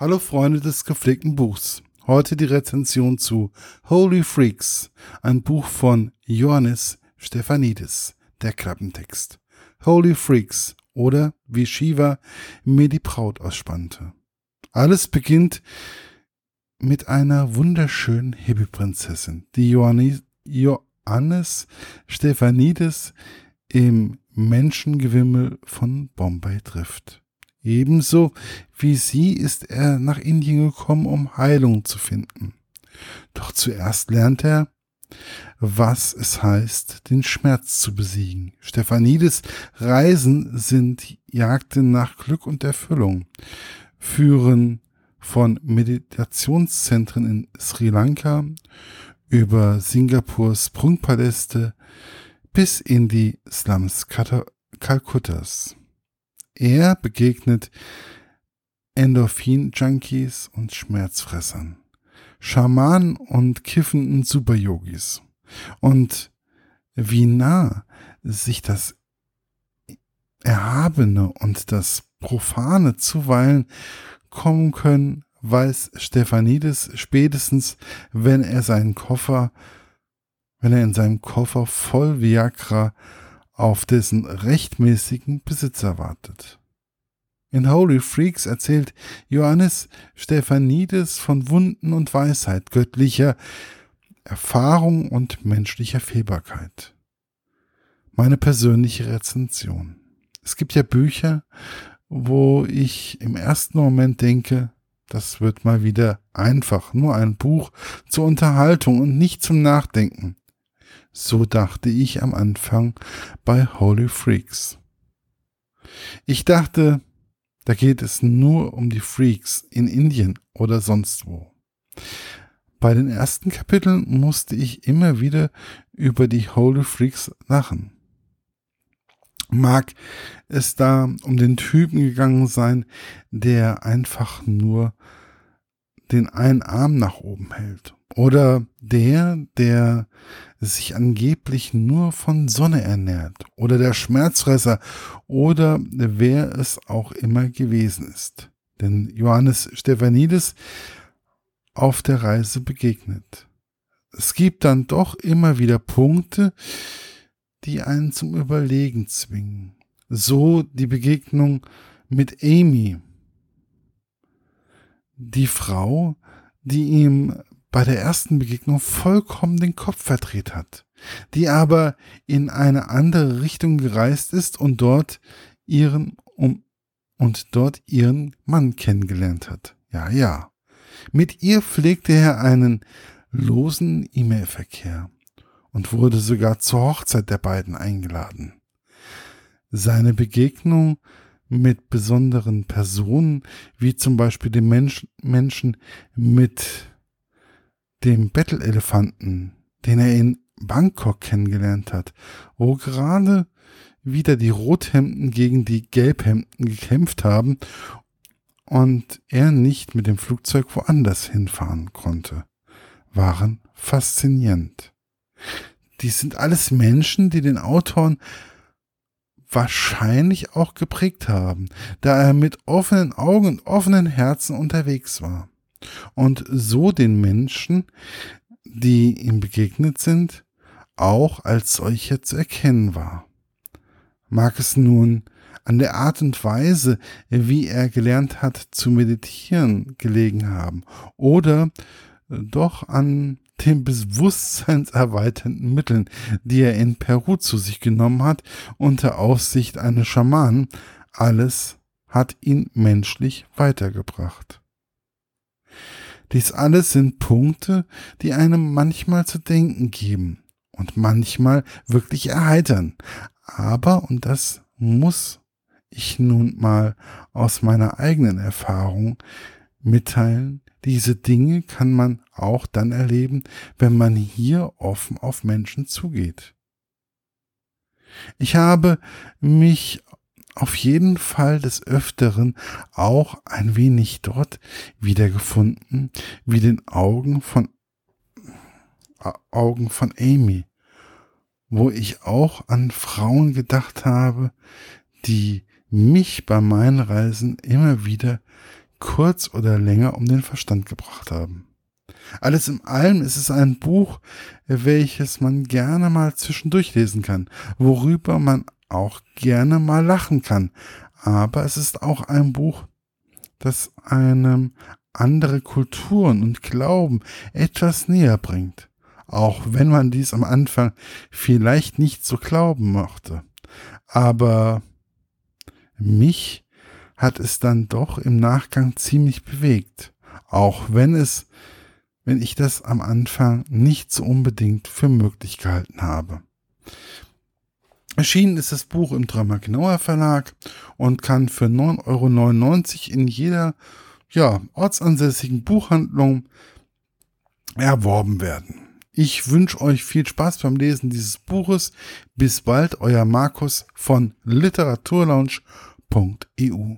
Hallo Freunde des gepflegten Buchs. Heute die Rezension zu Holy Freaks, ein Buch von Johannes Stephanidis, der Klappentext. Holy Freaks oder wie Shiva mir die Braut ausspannte. Alles beginnt mit einer wunderschönen Hippie-Prinzessin, die Johannes, Johannes Stephanidis im Menschengewimmel von Bombay trifft. Ebenso wie sie ist er nach Indien gekommen, um Heilung zu finden. Doch zuerst lernt er, was es heißt, den Schmerz zu besiegen. Stephanides Reisen sind Jagden nach Glück und Erfüllung, führen von Meditationszentren in Sri Lanka über Singapurs Prunkpaläste bis in die Slums Kalkuttas. Er begegnet Endorphin-Junkies und Schmerzfressern, Schamanen und kiffenden Superyogis. Und wie nah sich das Erhabene und das Profane zuweilen kommen können, weiß Stephanides spätestens, wenn er seinen Koffer, wenn er in seinem Koffer voll Viagra auf dessen rechtmäßigen Besitzer wartet. In Holy Freaks erzählt Johannes Stephanides von Wunden und Weisheit, göttlicher Erfahrung und menschlicher Fehlbarkeit. Meine persönliche Rezension. Es gibt ja Bücher, wo ich im ersten Moment denke, das wird mal wieder einfach, nur ein Buch zur Unterhaltung und nicht zum Nachdenken. So dachte ich am Anfang bei Holy Freaks. Ich dachte, da geht es nur um die Freaks in Indien oder sonst wo. Bei den ersten Kapiteln musste ich immer wieder über die Holy Freaks lachen. Mag es da um den Typen gegangen sein, der einfach nur den einen Arm nach oben hält. Oder der, der sich angeblich nur von Sonne ernährt. Oder der Schmerzfresser. Oder wer es auch immer gewesen ist. Denn Johannes Stephanides auf der Reise begegnet. Es gibt dann doch immer wieder Punkte, die einen zum Überlegen zwingen. So die Begegnung mit Amy, die Frau, die ihm bei der ersten Begegnung vollkommen den Kopf verdreht hat, die aber in eine andere Richtung gereist ist und dort ihren um und dort ihren Mann kennengelernt hat. Ja, ja. Mit ihr pflegte er einen losen E-Mail-Verkehr und wurde sogar zur Hochzeit der beiden eingeladen. Seine Begegnung mit besonderen Personen, wie zum Beispiel dem Mensch, Menschen mit dem Bettelelefanten, den er in Bangkok kennengelernt hat, wo gerade wieder die Rothemden gegen die Gelbhemden gekämpft haben und er nicht mit dem Flugzeug woanders hinfahren konnte, waren faszinierend. Dies sind alles Menschen, die den Autoren wahrscheinlich auch geprägt haben, da er mit offenen Augen und offenen Herzen unterwegs war und so den Menschen, die ihm begegnet sind, auch als solche zu erkennen war. Mag es nun an der Art und Weise, wie er gelernt hat zu meditieren, gelegen haben, oder doch an den bewusstseinserweiternden Mitteln, die er in Peru zu sich genommen hat, unter Aussicht eines Schamanen, alles hat ihn menschlich weitergebracht. Dies alles sind Punkte, die einem manchmal zu denken geben und manchmal wirklich erheitern. Aber, und das muss ich nun mal aus meiner eigenen Erfahrung mitteilen, diese Dinge kann man auch dann erleben, wenn man hier offen auf Menschen zugeht. Ich habe mich auf jeden Fall des Öfteren auch ein wenig dort wiedergefunden, wie den Augen von Augen von Amy, wo ich auch an Frauen gedacht habe, die mich bei meinen Reisen immer wieder kurz oder länger um den Verstand gebracht haben. Alles in allem ist es ein Buch, welches man gerne mal zwischendurch lesen kann, worüber man auch gerne mal lachen kann. Aber es ist auch ein Buch, das einem andere Kulturen und Glauben etwas näher bringt, auch wenn man dies am Anfang vielleicht nicht so glauben mochte. Aber mich hat es dann doch im Nachgang ziemlich bewegt, auch wenn es, wenn ich das am Anfang nicht so unbedingt für möglich gehalten habe. Erschienen ist das Buch im Drama Genauer Verlag und kann für 9,99 Euro in jeder ja, ortsansässigen Buchhandlung erworben werden. Ich wünsche euch viel Spaß beim Lesen dieses Buches. Bis bald, euer Markus von literaturlaunch.eu.